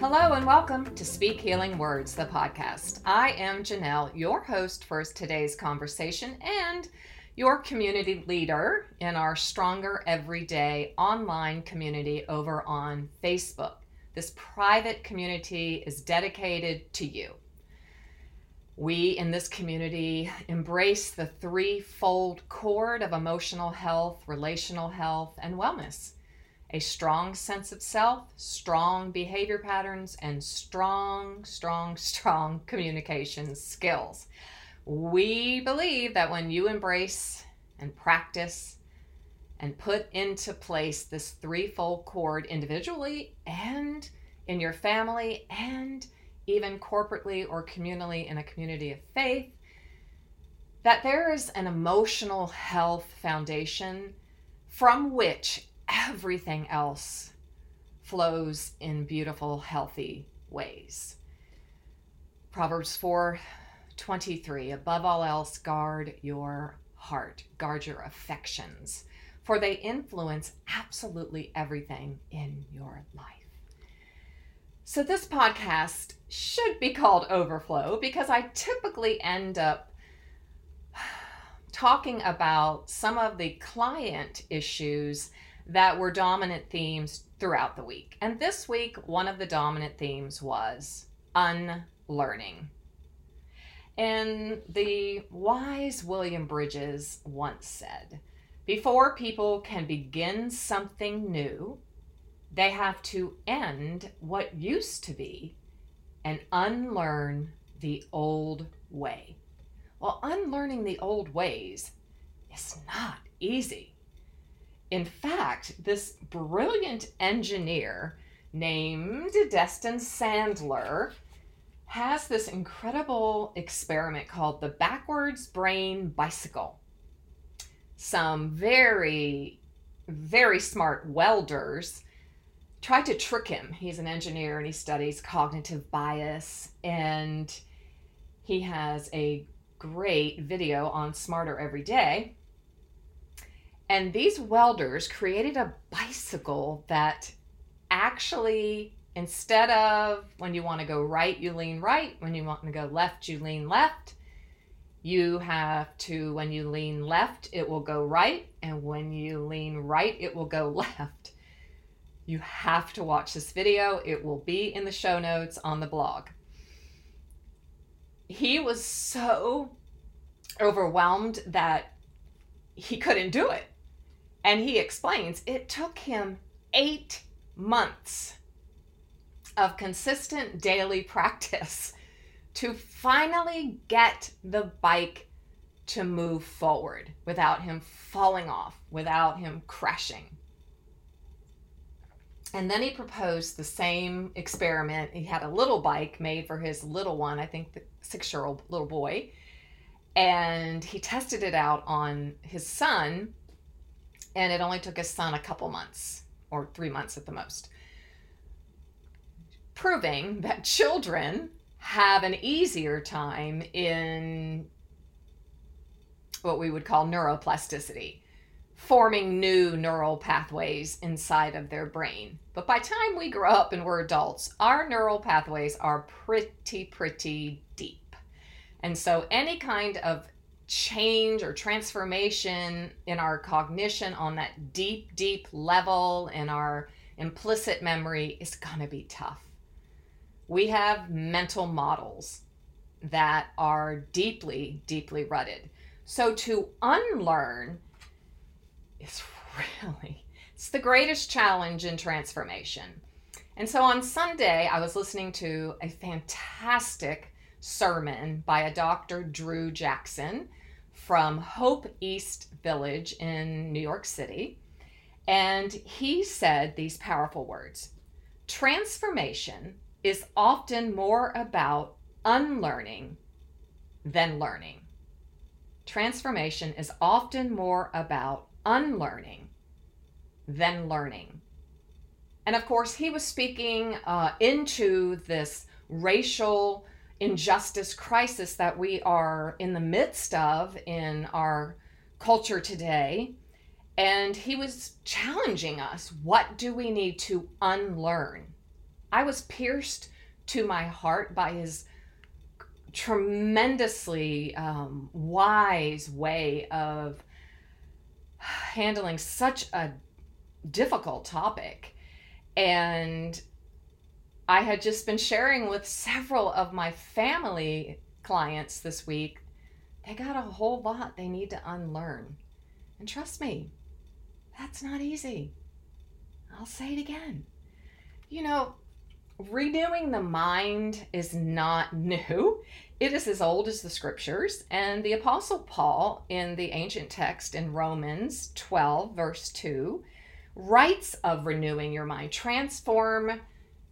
Hello and welcome to Speak Healing Words, the podcast. I am Janelle, your host for today's conversation and your community leader in our Stronger Everyday online community over on Facebook. This private community is dedicated to you. We in this community embrace the threefold cord of emotional health, relational health, and wellness a strong sense of self, strong behavior patterns, and strong, strong, strong communication skills. We believe that when you embrace and practice and put into place this threefold cord individually and in your family and even corporately or communally in a community of faith, that there is an emotional health foundation from which everything else flows in beautiful, healthy ways. Proverbs 4 23 Above all else, guard your heart, guard your affections, for they influence absolutely everything in your life. So, this podcast should be called Overflow because I typically end up talking about some of the client issues that were dominant themes throughout the week. And this week, one of the dominant themes was unlearning. And the wise William Bridges once said, Before people can begin something new, they have to end what used to be and unlearn the old way. Well, unlearning the old ways is not easy. In fact, this brilliant engineer named Destin Sandlin has this incredible experiment called the backwards brain bicycle. Some very, very smart welders tried to trick him. He's an engineer and he studies cognitive bias, and he has a great video on Smarter Every Day and these welders created a bicycle that actually, instead of when you want to go right, you lean right. When you want to go left, you lean left. You have to, when you lean left, it will go right. And when you lean right, it will go left. You have to watch this video. It will be in the show notes on the blog. He was so overwhelmed that he couldn't do it and he explains it took him eight months of consistent daily practice to finally get the bike to move forward without him falling off, without him crashing. And then he proposed the same experiment. He had a little bike made for his little one, I think the six year old little boy. And he tested it out on his son and it only took his son a couple months or three months at the most. Proving that children have an easier time in what we would call neuroplasticity, forming new neural pathways inside of their brain. But by time we grow up and we're adults, our neural pathways are pretty, pretty deep. And so any kind of change or transformation in our cognition on that deep, deep level in our implicit memory is going to be tough. We have mental models that are deeply, deeply rutted. So to unlearn is really it's the greatest challenge in transformation. And so on Sunday, I was listening to a fantastic sermon by a Dr. Drew Jackson from Hope East Village in New York City. And he said these powerful words Transformation is often more about unlearning than learning. Transformation is often more about unlearning than learning. And of course, he was speaking uh, into this racial injustice crisis that we are in the midst of in our culture today. And he was challenging us what do we need to unlearn? I was pierced to my heart by his tremendously um, wise way of handling such a difficult topic. And I had just been sharing with several of my family clients this week. They got a whole lot they need to unlearn. And trust me, that's not easy. I'll say it again. You know, renewing the mind is not new. It is as old as the scriptures. And the Apostle Paul, in the ancient text in Romans 12, verse 2, writes of renewing your mind. Transform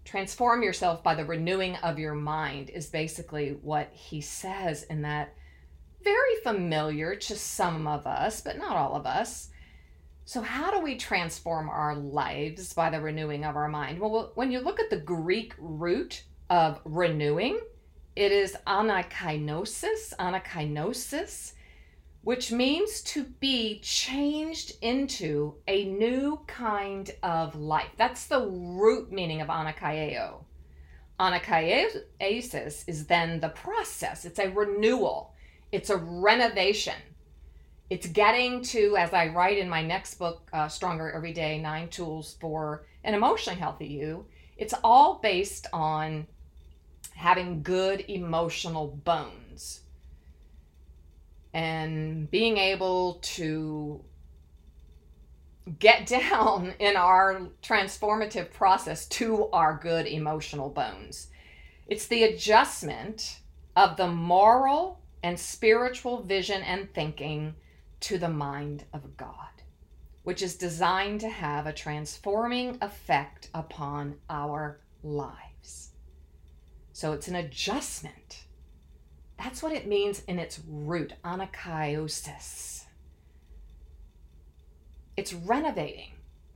transform yourself by the renewing of your mind is basically what he says in that very familiar to some of us, but not all of us. So, how do we transform our lives by the renewing of our mind? Well, when you look at the Greek root of renewing, it is anakainosis, anakainosis, which means to be changed into a new kind of life. That's the root meaning of anakaeo. Anakaesis is then the process, it's a renewal, it's a renovation. It's getting to, as I write in my next book, uh, Stronger Every Day Nine Tools for an Emotionally Healthy You, it's all based on having good emotional bones and being able to get down in our transformative process to our good emotional bones. It's the adjustment of the moral and spiritual vision and thinking to the mind of God, which is designed to have a transforming effect upon our lives. So it's an adjustment that's what it means in its root, anakaiosis. It's renovating,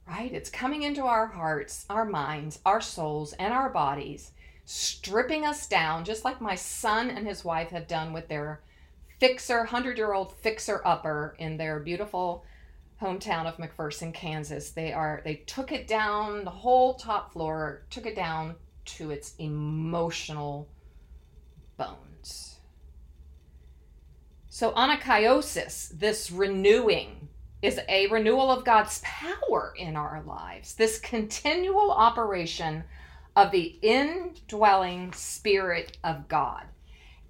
right? It's coming into our hearts, our minds, our souls, and our bodies, stripping us down, just like my son and his wife have done with their fixer, 100 year old fixer upper in their beautiful hometown of McPherson, Kansas. They are they took it down the whole top floor, took it down to its emotional bones. So, anakaiosis, this renewing, is a renewal of God's power in our lives, this continual operation of the indwelling Spirit of God.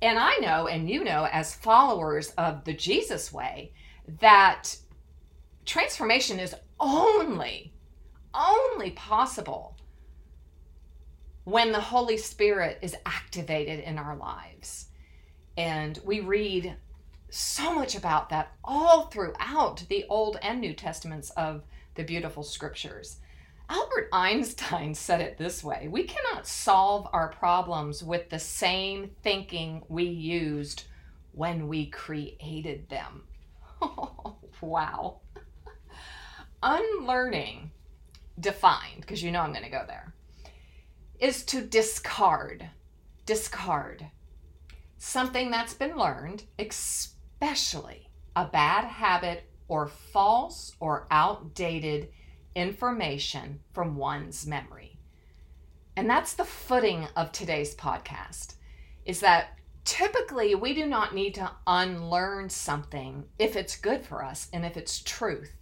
And I know, and you know, as followers of the Jesus way, that transformation is only, only possible when the Holy Spirit is activated in our lives. And we read so much about that all throughout the Old and New Testaments of the beautiful scriptures. Albert Einstein said it this way We cannot solve our problems with the same thinking we used when we created them. Oh, wow. Unlearning, defined, because you know I'm going to go there, is to discard, discard something that's been learned, especially a bad habit or false or outdated information from one's memory. And that's the footing of today's podcast is that typically we do not need to unlearn something if it's good for us and if it's truth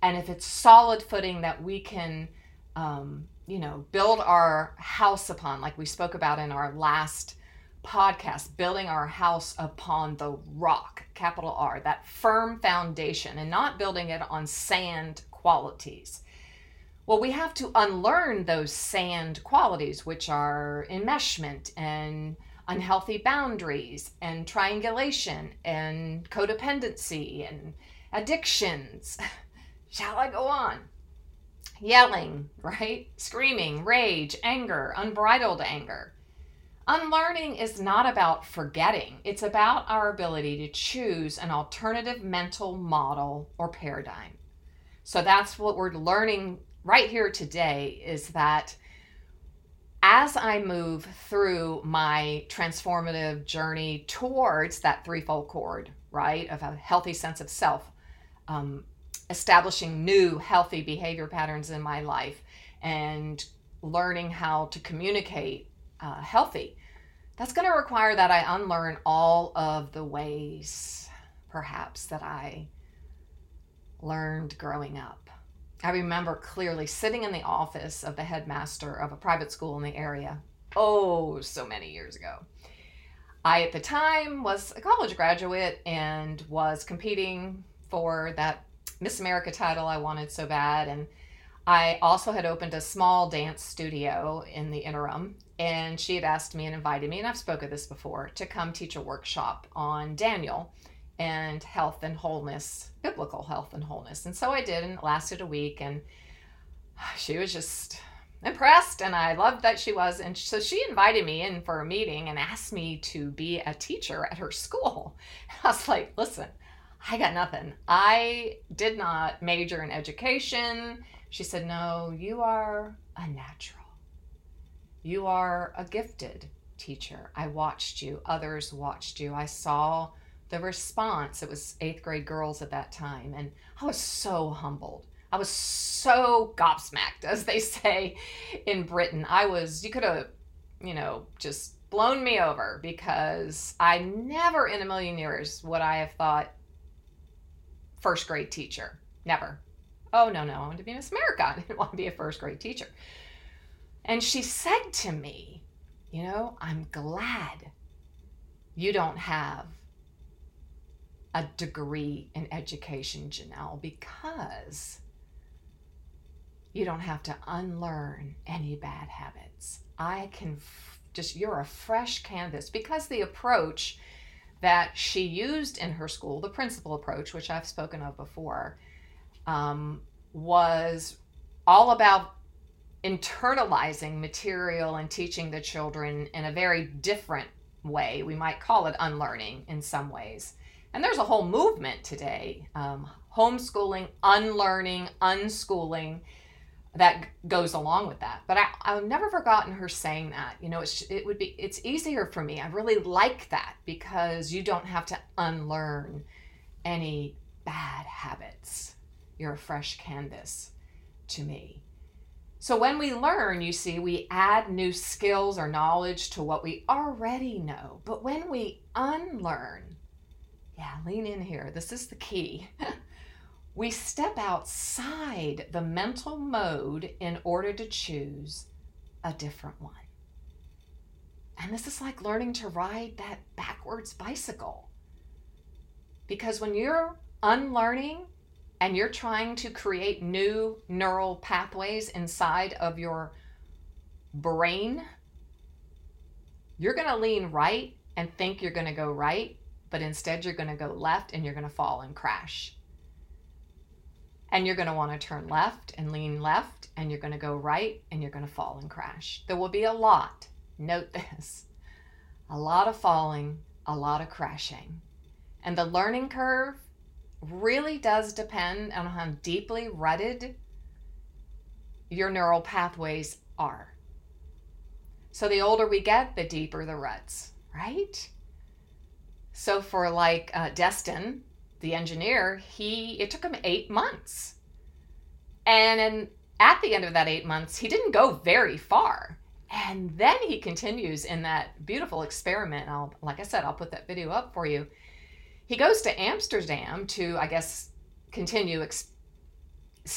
and if it's solid footing that we can um, you know build our house upon like we spoke about in our last podcast, Building Our House Upon the Rock, capital R, that firm foundation, and not building it on sand qualities. Well, we have to unlearn those sand qualities, which are enmeshment and unhealthy boundaries and triangulation and codependency and addictions. Shall I go on? Yelling, right? Screaming, rage, anger, unbridled anger Unlearning is not about forgetting, it's about our ability to choose an alternative mental model or paradigm. So that's what we're learning right here today is that as I move through my transformative journey towards that threefold cord, right, of a healthy sense of self, um, establishing new healthy behavior patterns in my life, and learning how to communicate uh, healthy, that's going to require that I unlearn all of the ways, perhaps, that I learned growing up. I remember clearly sitting in the office of the headmaster of a private school in the area, oh, so many years ago. I, at the time, was a college graduate and was competing for that Miss America title I wanted so bad. And I also had opened a small dance studio in the interim. And she had asked me and invited me, and I've spoken this before, to come teach a workshop on Daniel and health and wholeness, biblical health and wholeness. And so I did, and it lasted a week. And she was just impressed, and I loved that she was. And so she invited me in for a meeting and asked me to be a teacher at her school. I was like, listen, I got nothing. I did not major in education. She said, no, you are a natural. You are a gifted teacher. I watched you, others watched you. I saw the response. It was eighth grade girls at that time. And I was so humbled. I was so gobsmacked, as they say in Britain. I was, you could have, you know, just blown me over because I never in a million years would I have thought first grade teacher. Never. Oh, no, no. I wanted to be Miss America. I didn't want to be a first grade teacher. And she said to me, You know, I'm glad you don't have a degree in education, Janelle, because you don't have to unlearn any bad habits. I can f- just, you're a fresh canvas because the approach that she used in her school, the principal approach, which I've spoken of before, um, was all about internalizing material and teaching the children in a very different way. We might call it unlearning in some ways. And there's a whole movement today um, homeschooling, unlearning, unschooling that goes along with that. But I, I've never forgotten her saying that. You know, it would be, it's easier for me. I really like that because you don't have to unlearn any bad habits. You're a fresh canvas to me. So when we learn, you see, we add new skills or knowledge to what we already know. But when we unlearn, yeah, lean in here. This is the key. we step outside the mental mode in order to choose a different one. And this is like learning to ride that backwards bicycle. Because when you're unlearning and you're trying to create new neural pathways inside of your brain, you're going to lean right and think you're going to go right, but instead you're going to go left and you're going to fall and crash. And you're going to want to turn left and lean left, and you're going to go right and you're going to fall and crash. There will be a lot, note this, a lot of falling, a lot of crashing. And the learning curve really does depend on how deeply rutted your neural pathways are. So the older we get, the deeper the ruts, right? So for like uh, Destin, the engineer, he it took him eight months, and at the end of that eight months, he didn't go very far. And then he continues in that beautiful experiment. I'll, like I said, I'll put that video up for you. He goes to Amsterdam to, I guess, continue.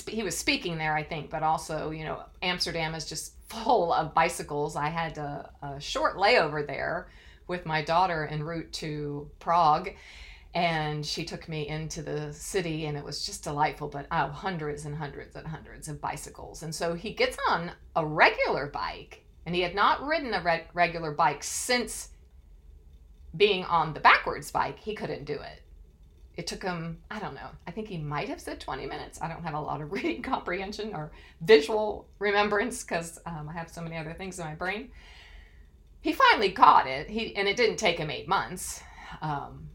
He was speaking there, I think, but also, you know, Amsterdam is just full of bicycles. I had a, a short layover there with my daughter en route to Prague. And she took me into the city, and it was just delightful. But oh, hundreds and hundreds and hundreds of bicycles. And so he gets on a regular bike, and he had not ridden a re- regular bike since being on the backwards bike. He couldn't do it. It took him, I don't know, I think he might have said 20 minutes. I don't have a lot of reading comprehension or visual remembrance because um, I have so many other things in my brain he finally caught it. He and it didn't take him eight months. Um,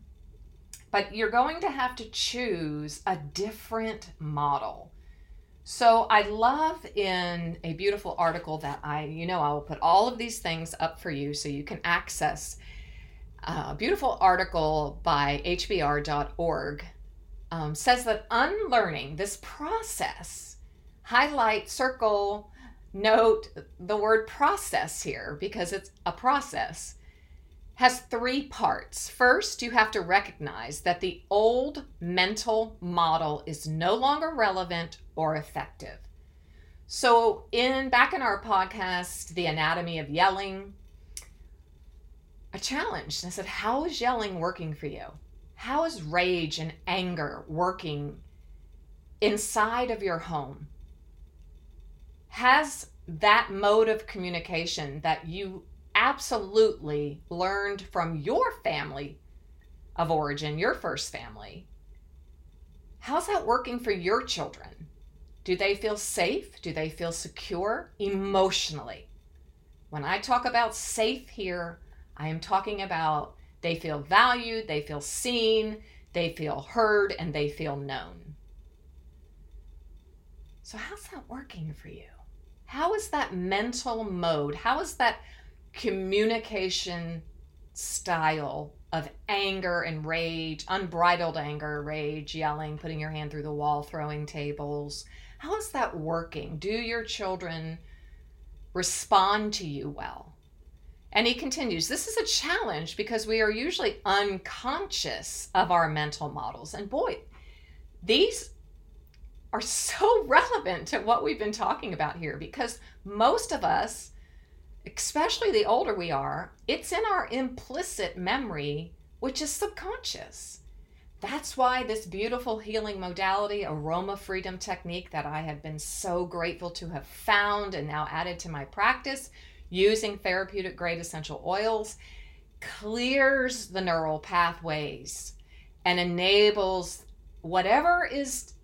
but you're going to have to choose a different model. So I love in a beautiful article that I, you know, I will put all of these things up for you so you can access a beautiful article by hbr.org um, says that unlearning this process, highlight, circle, note the word process here because it's a process has three parts. First, you have to recognize that the old mental model is no longer relevant or effective. So, in back in our podcast, The Anatomy of Yelling, I challenged. I said, How is yelling working for you? How is rage and anger working inside of your home? Has that mode of communication that you absolutely learned from your family of origin, your first family. How's that working for your children? Do they feel safe? Do they feel secure emotionally? When I talk about safe here, I am talking about they feel valued, they feel seen, they feel heard, and they feel known. So, how's that working for you? How is that mental mode? How is that communication style of anger and rage, unbridled anger, rage, yelling, putting your hand through the wall, throwing tables. How is that working? Do your children respond to you well? And he continues, this is a challenge because we are usually unconscious of our mental models. And boy, these are so relevant to what we've been talking about here because most of us especially the older we are, it's in our implicit memory, which is subconscious. That's why this beautiful healing modality, aroma freedom technique that I have been so grateful to have found and now added to my practice using therapeutic grade essential oils, clears the neural pathways and enables whatever is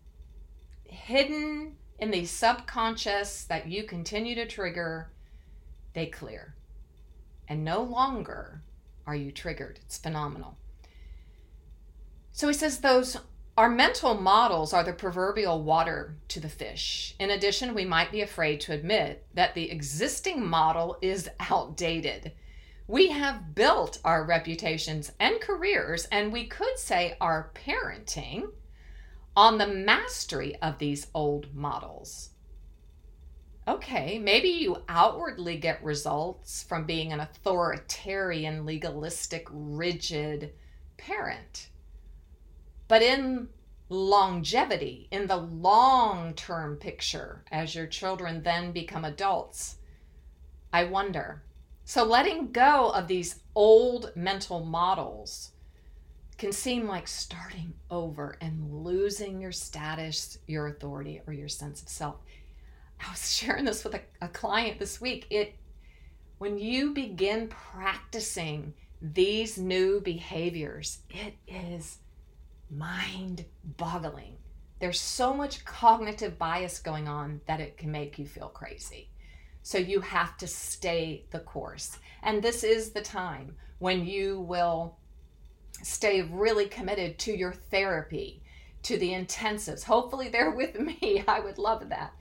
hidden in the subconscious that you continue to trigger they clear. And no longer are you triggered. It's phenomenal. So he says those our mental models are the proverbial water to the fish. In addition, we might be afraid to admit that the existing model is outdated. We have built our reputations and careers, and we could say our parenting, on the mastery of these old models okay, maybe you outwardly get results from being an authoritarian, legalistic, rigid parent. But in longevity, in the long term picture, as your children then become adults, I wonder. So letting go of these old mental models can seem like starting over and losing your status, your authority, or your sense of self. I was sharing this with a, a client this week. It when you begin practicing these new behaviors, it is mind boggling. There's so much cognitive bias going on that it can make you feel crazy. So you have to stay the course. And this is the time when you will stay really committed to your therapy, to the intensives. Hopefully, they're with me. I would love that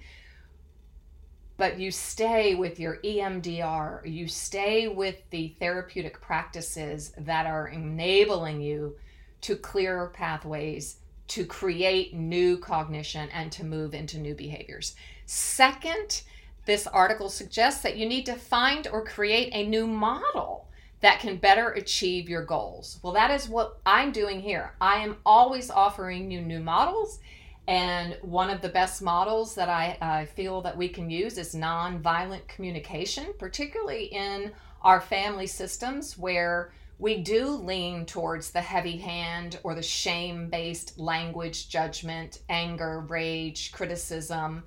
but you stay with your EMDR, you stay with the therapeutic practices that are enabling you to clear pathways, to create new cognition, and to move into new behaviors. Second, this article suggests that you need to find or create a new model that can better achieve your goals. Well, that is what I'm doing here. I am always offering you new models and one of the best models that I, feel that we can use is nonviolent communication, particularly in our family systems where we do lean towards the heavy hand or the shame based language, judgment, anger, rage, criticism,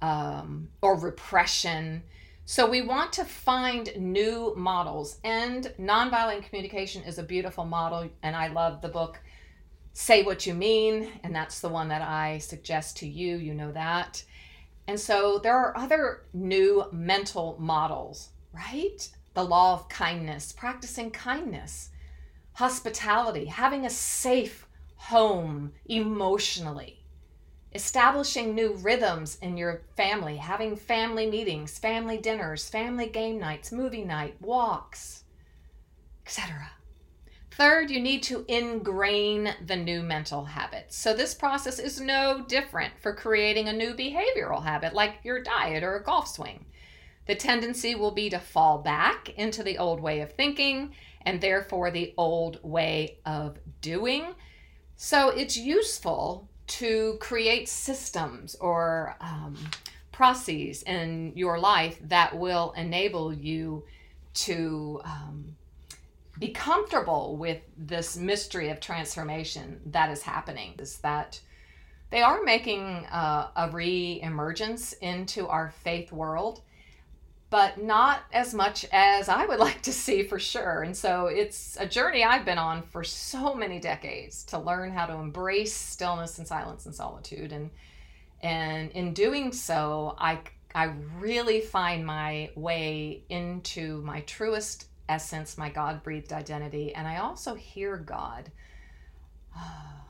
um, or repression. So we want to find new models, and nonviolent communication is a beautiful model, and I love the book say what you mean, and that's the one that I suggest to you. You know that. And so there are other new mental models, right? The law of kindness, practicing kindness, hospitality, having a safe home emotionally, establishing new rhythms in your family, having family meetings, family dinners, family game nights, movie night, walks, etc. Third, you need to ingrain the new mental habits. So, this process is no different for creating a new behavioral habit like your diet or a golf swing. The tendency will be to fall back into the old way of thinking and therefore the old way of doing. So, it's useful to create systems or um, processes in your life that will enable you to. Um, be comfortable with this mystery of transformation that is happening is that they are making uh, a re-emergence into our faith world but not as much as i would like to see for sure. And so it's a journey i've been on for so many decades to learn how to embrace stillness and silence and solitude. And and in doing so i i really find my way into my truest essence, my God breathed identity, and I also hear God uh,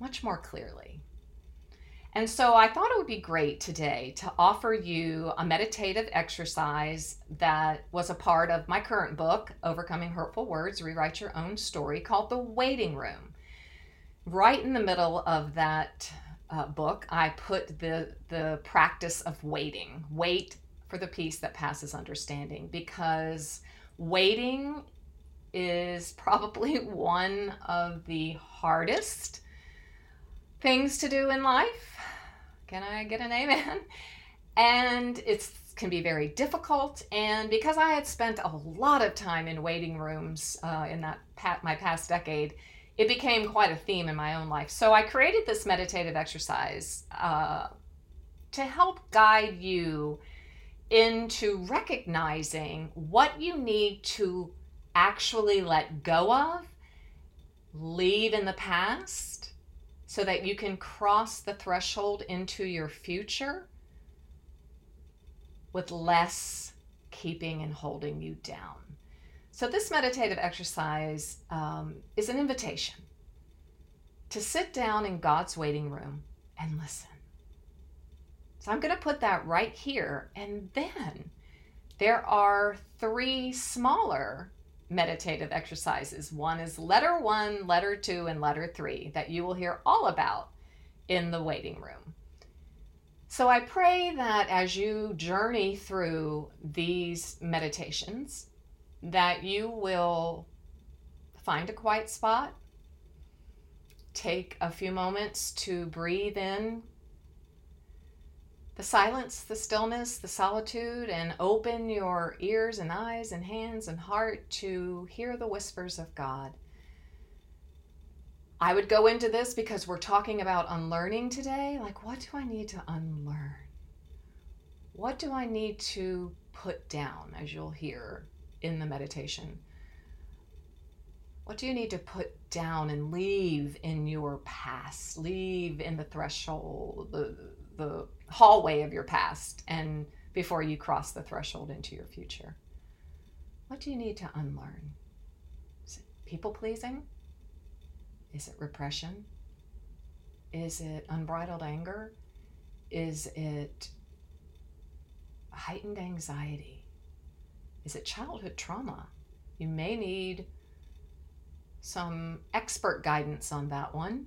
much more clearly. And so I thought it would be great today to offer you a meditative exercise that was a part of my current book, Overcoming Hurtful Words Rewrite Your Own Story, called The Waiting Room. Right in the middle of that uh, book, I put the, the practice of waiting. Wait for the peace that passes understanding because waiting is probably one of the hardest things to do in life. Can I get an amen? And it can be very difficult. And because I had spent a lot of time in waiting rooms uh, in that my past decade, it became quite a theme in my own life. So I created this meditative exercise uh, to help guide you into recognizing what you need to actually let go of, leave in the past, so that you can cross the threshold into your future with less keeping and holding you down. So, this meditative exercise um, is an invitation to sit down in God's waiting room and listen. So I'm going to put that right here. And then there are three smaller meditative exercises. One is letter one, letter two, and letter three that you will hear all about in the waiting room. So I pray that as you journey through these meditations, that you will find a quiet spot, take a few moments to breathe in the silence, the stillness, the solitude, and open your ears and eyes and hands and heart to hear the whispers of God. I would go into this because we're talking about unlearning today. Like, what do I need to unlearn? What do I need to put down, as you'll hear in the meditation? What do you need to put down and leave in your past? Leave in the threshold, the, the hallway of your past and before you cross the threshold into your future. What do you need to unlearn? Is it people pleasing? Is it repression? Is it unbridled anger? Is it heightened anxiety? Is it childhood trauma? You may need some expert guidance on that one.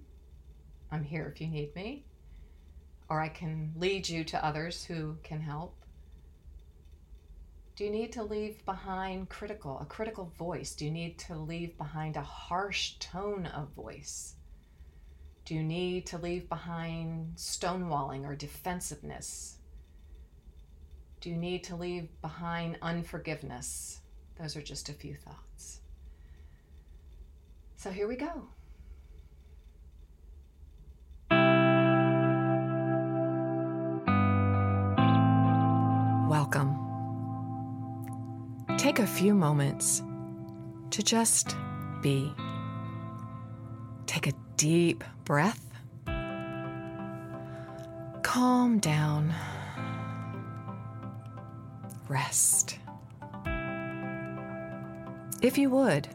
I'm here if you need me or I can lead you to others who can help? Do you need to leave behind critical, a critical voice? Do you need to leave behind a harsh tone of voice? Do you need to leave behind stonewalling or defensiveness? Do you need to leave behind unforgiveness? Those are just a few thoughts. So here we go. Take a few moments to just be. Take a deep breath. Calm down. Rest. If you would,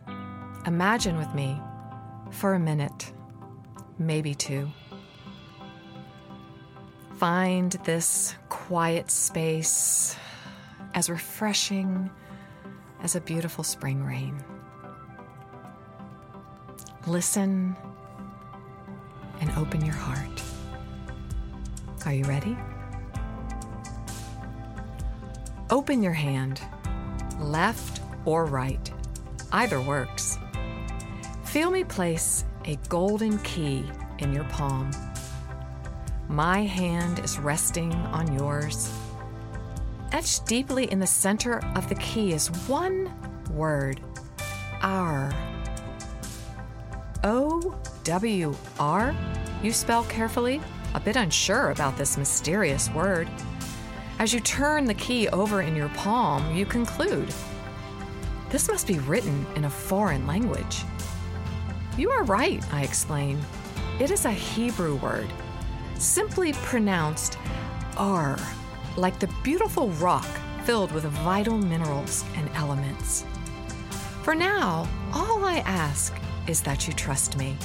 imagine with me for a minute, maybe two. Find this quiet space as refreshing as a beautiful spring rain. Listen and open your heart. Are you ready? Open your hand, left or right. Either works. Feel me place a golden key in your palm. My hand is resting on yours. Etched deeply in the center of the key is one word Our. O W R? You spell carefully, a bit unsure about this mysterious word. As you turn the key over in your palm, you conclude this must be written in a foreign language. You are right, I explain. It is a Hebrew word, simply pronounced R, like the beautiful rock filled with vital minerals and elements. For now, all I ask is that you trust me.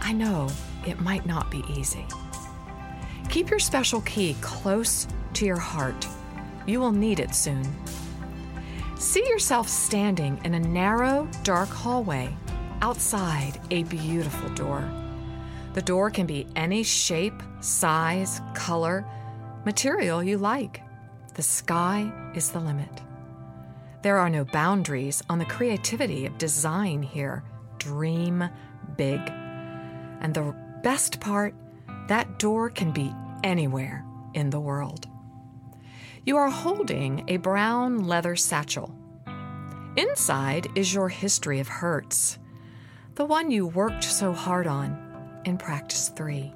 I know it might not be easy. Keep your special key close to your heart. You will need it soon. See yourself standing in a narrow, dark hallway outside a beautiful door. The door can be any shape, size, color, material you like. The sky is the limit. There are no boundaries on the creativity of design here. Dream big. And the best part, that door can be anywhere in the world. You are holding a brown leather satchel. Inside is your history of hurts, the one you worked so hard on in practice three.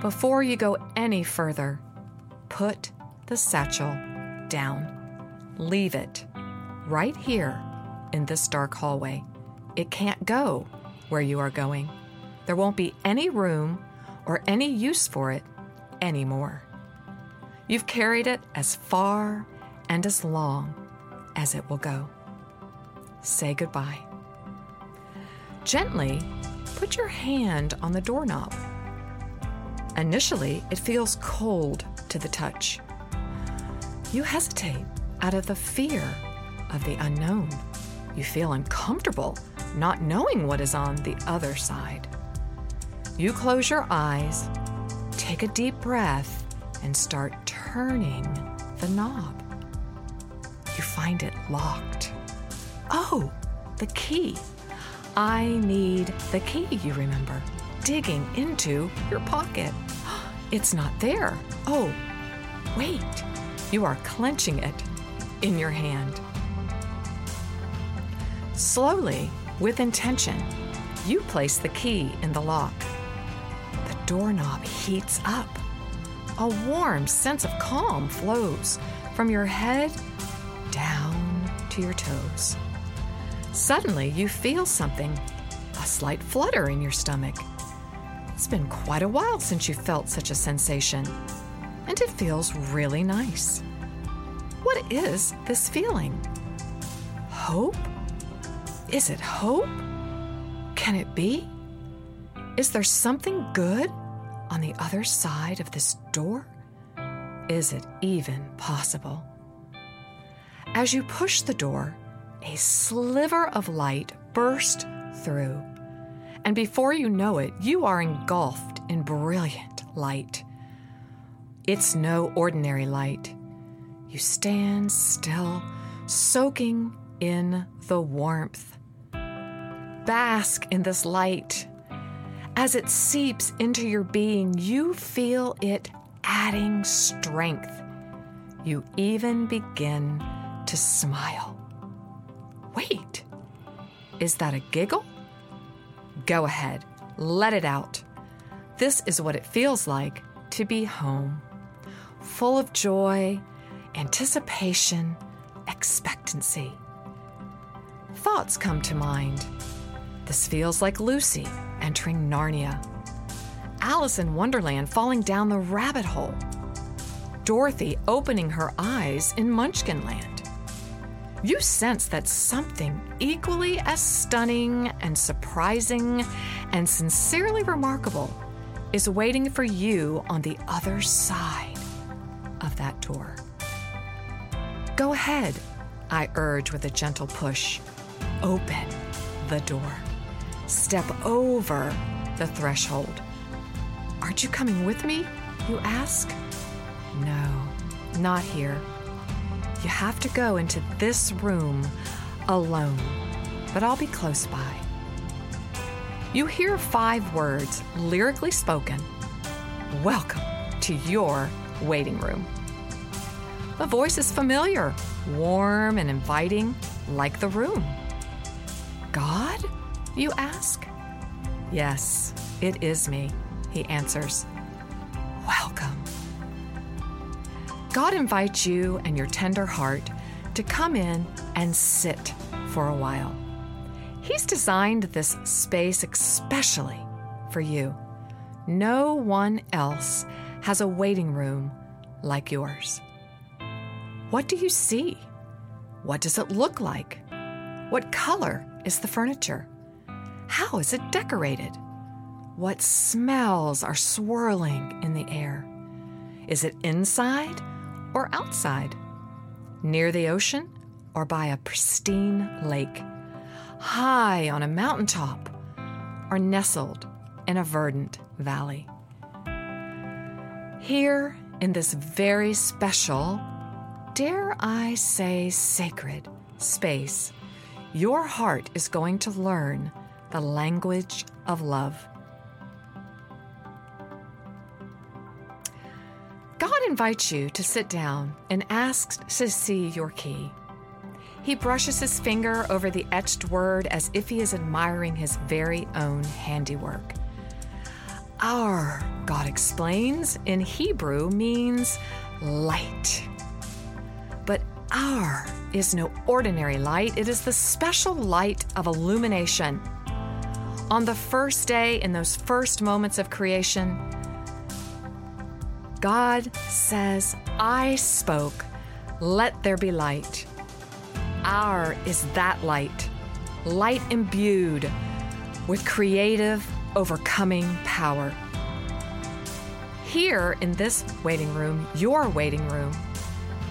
Before you go any further, put the satchel down. Leave it right here in this dark hallway. It can't go where you are going. There won't be any room or any use for it anymore. You've carried it as far and as long as it will go. Say goodbye. Gently put your hand on the doorknob. Initially, it feels cold to the touch. You hesitate out of the fear of the unknown. You feel uncomfortable not knowing what is on the other side. You close your eyes, take a deep breath, and start turning the knob. You find it locked. Oh, the key. I need the key, you remember, digging into your pocket. It's not there. Oh, wait. You are clenching it in your hand. Slowly, with intention, you place the key in the lock. The doorknob heats up a warm sense of calm flows from your head down to your toes. Suddenly, you feel something, a slight flutter in your stomach. It's been quite a while since you felt such a sensation, and it feels really nice. What is this feeling? Hope? Is it hope? Can it be? Is there something good on the other side of this door? Is it even possible? As you push the door, a sliver of light burst through, and before you know it, you are engulfed in brilliant light. It's no ordinary light. You stand still, soaking in the warmth. Bask in this light as it seeps into your being, you feel it adding strength. You even begin to smile. Wait, is that a giggle? Go ahead, let it out. This is what it feels like to be home, full of joy, anticipation, expectancy. Thoughts come to mind. This feels like Lucy entering Narnia, Alice in Wonderland falling down the rabbit hole, Dorothy opening her eyes in Munchkinland. You sense that something equally as stunning and surprising and sincerely remarkable is waiting for you on the other side of that door. Go ahead, I urge with a gentle push. Open the door. Step over the threshold. Aren't you coming with me? You ask. No, not here. You have to go into this room alone, but I'll be close by. You hear five words lyrically spoken Welcome to your waiting room. The voice is familiar, warm and inviting, like the room. God? You ask. Yes, it is me, he answers. God invites you and your tender heart to come in and sit for a while. He's designed this space especially for you. No one else has a waiting room like yours. What do you see? What does it look like? What color is the furniture? How is it decorated? What smells are swirling in the air? Is it inside or outside? Near the ocean or by a pristine lake? High on a mountaintop or nestled in a verdant valley? Here in this very special, dare I say sacred, space, your heart is going to learn the language of love. Invites you to sit down and asks to see your key. He brushes his finger over the etched word as if he is admiring his very own handiwork. Our, God explains, in Hebrew means light. But our is no ordinary light, it is the special light of illumination. On the first day, in those first moments of creation, God says, I spoke, let there be light. Our is that light, light imbued with creative, overcoming power. Here in this waiting room, your waiting room,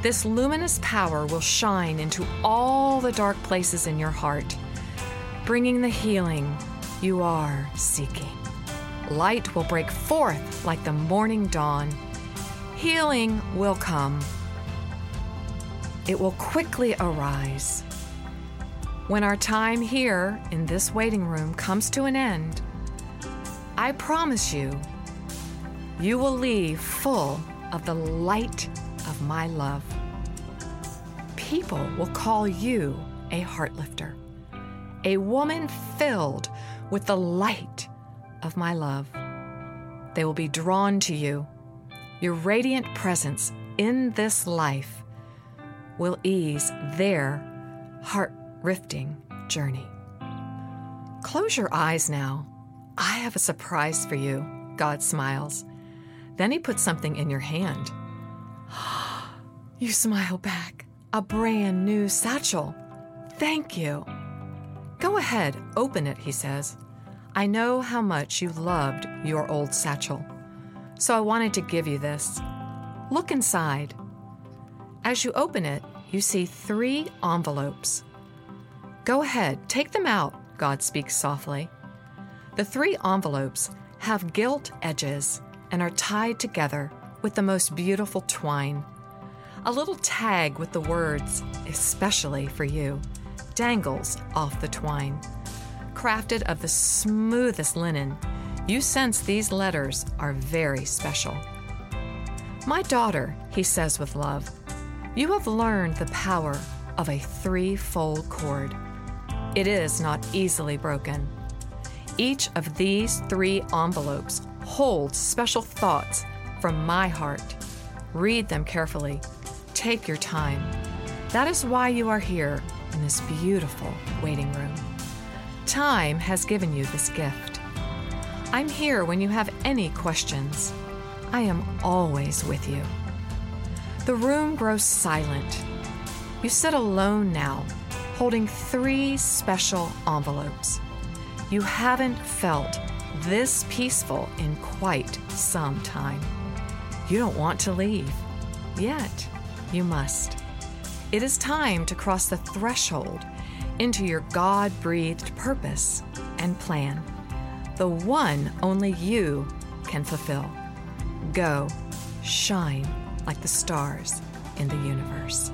this luminous power will shine into all the dark places in your heart, bringing the healing you are seeking. Light will break forth like the morning dawn. Healing will come. It will quickly arise. When our time here in this waiting room comes to an end, I promise you, you will leave full of the light of my love. People will call you a heart lifter, a woman filled with the light of my love. They will be drawn to you. Your radiant presence in this life will ease their heart rifting journey. Close your eyes now. I have a surprise for you, God smiles. Then he puts something in your hand. You smile back. A brand new satchel. Thank you. Go ahead, open it, he says. I know how much you loved your old satchel, so I wanted to give you this. Look inside. As you open it, you see three envelopes. Go ahead, take them out, God speaks softly. The three envelopes have gilt edges and are tied together with the most beautiful twine. A little tag with the words, especially for you, dangles off the twine. Crafted of the smoothest linen, you sense these letters are very special. My daughter, he says with love, you have learned the power of a threefold cord. It is not easily broken. Each of these three envelopes holds special thoughts from my heart. Read them carefully Take your time. That is why you are here in this beautiful waiting room. Time has given you this gift. I'm here when you have any questions. I am always with you. The room grows silent. You sit alone now, holding three special envelopes. You haven't felt this peaceful in quite some time. You don't want to leave, yet you must. It is time to cross the threshold into your God breathed purpose and plan, the one only you can fulfill. Go, shine like the stars in the universe.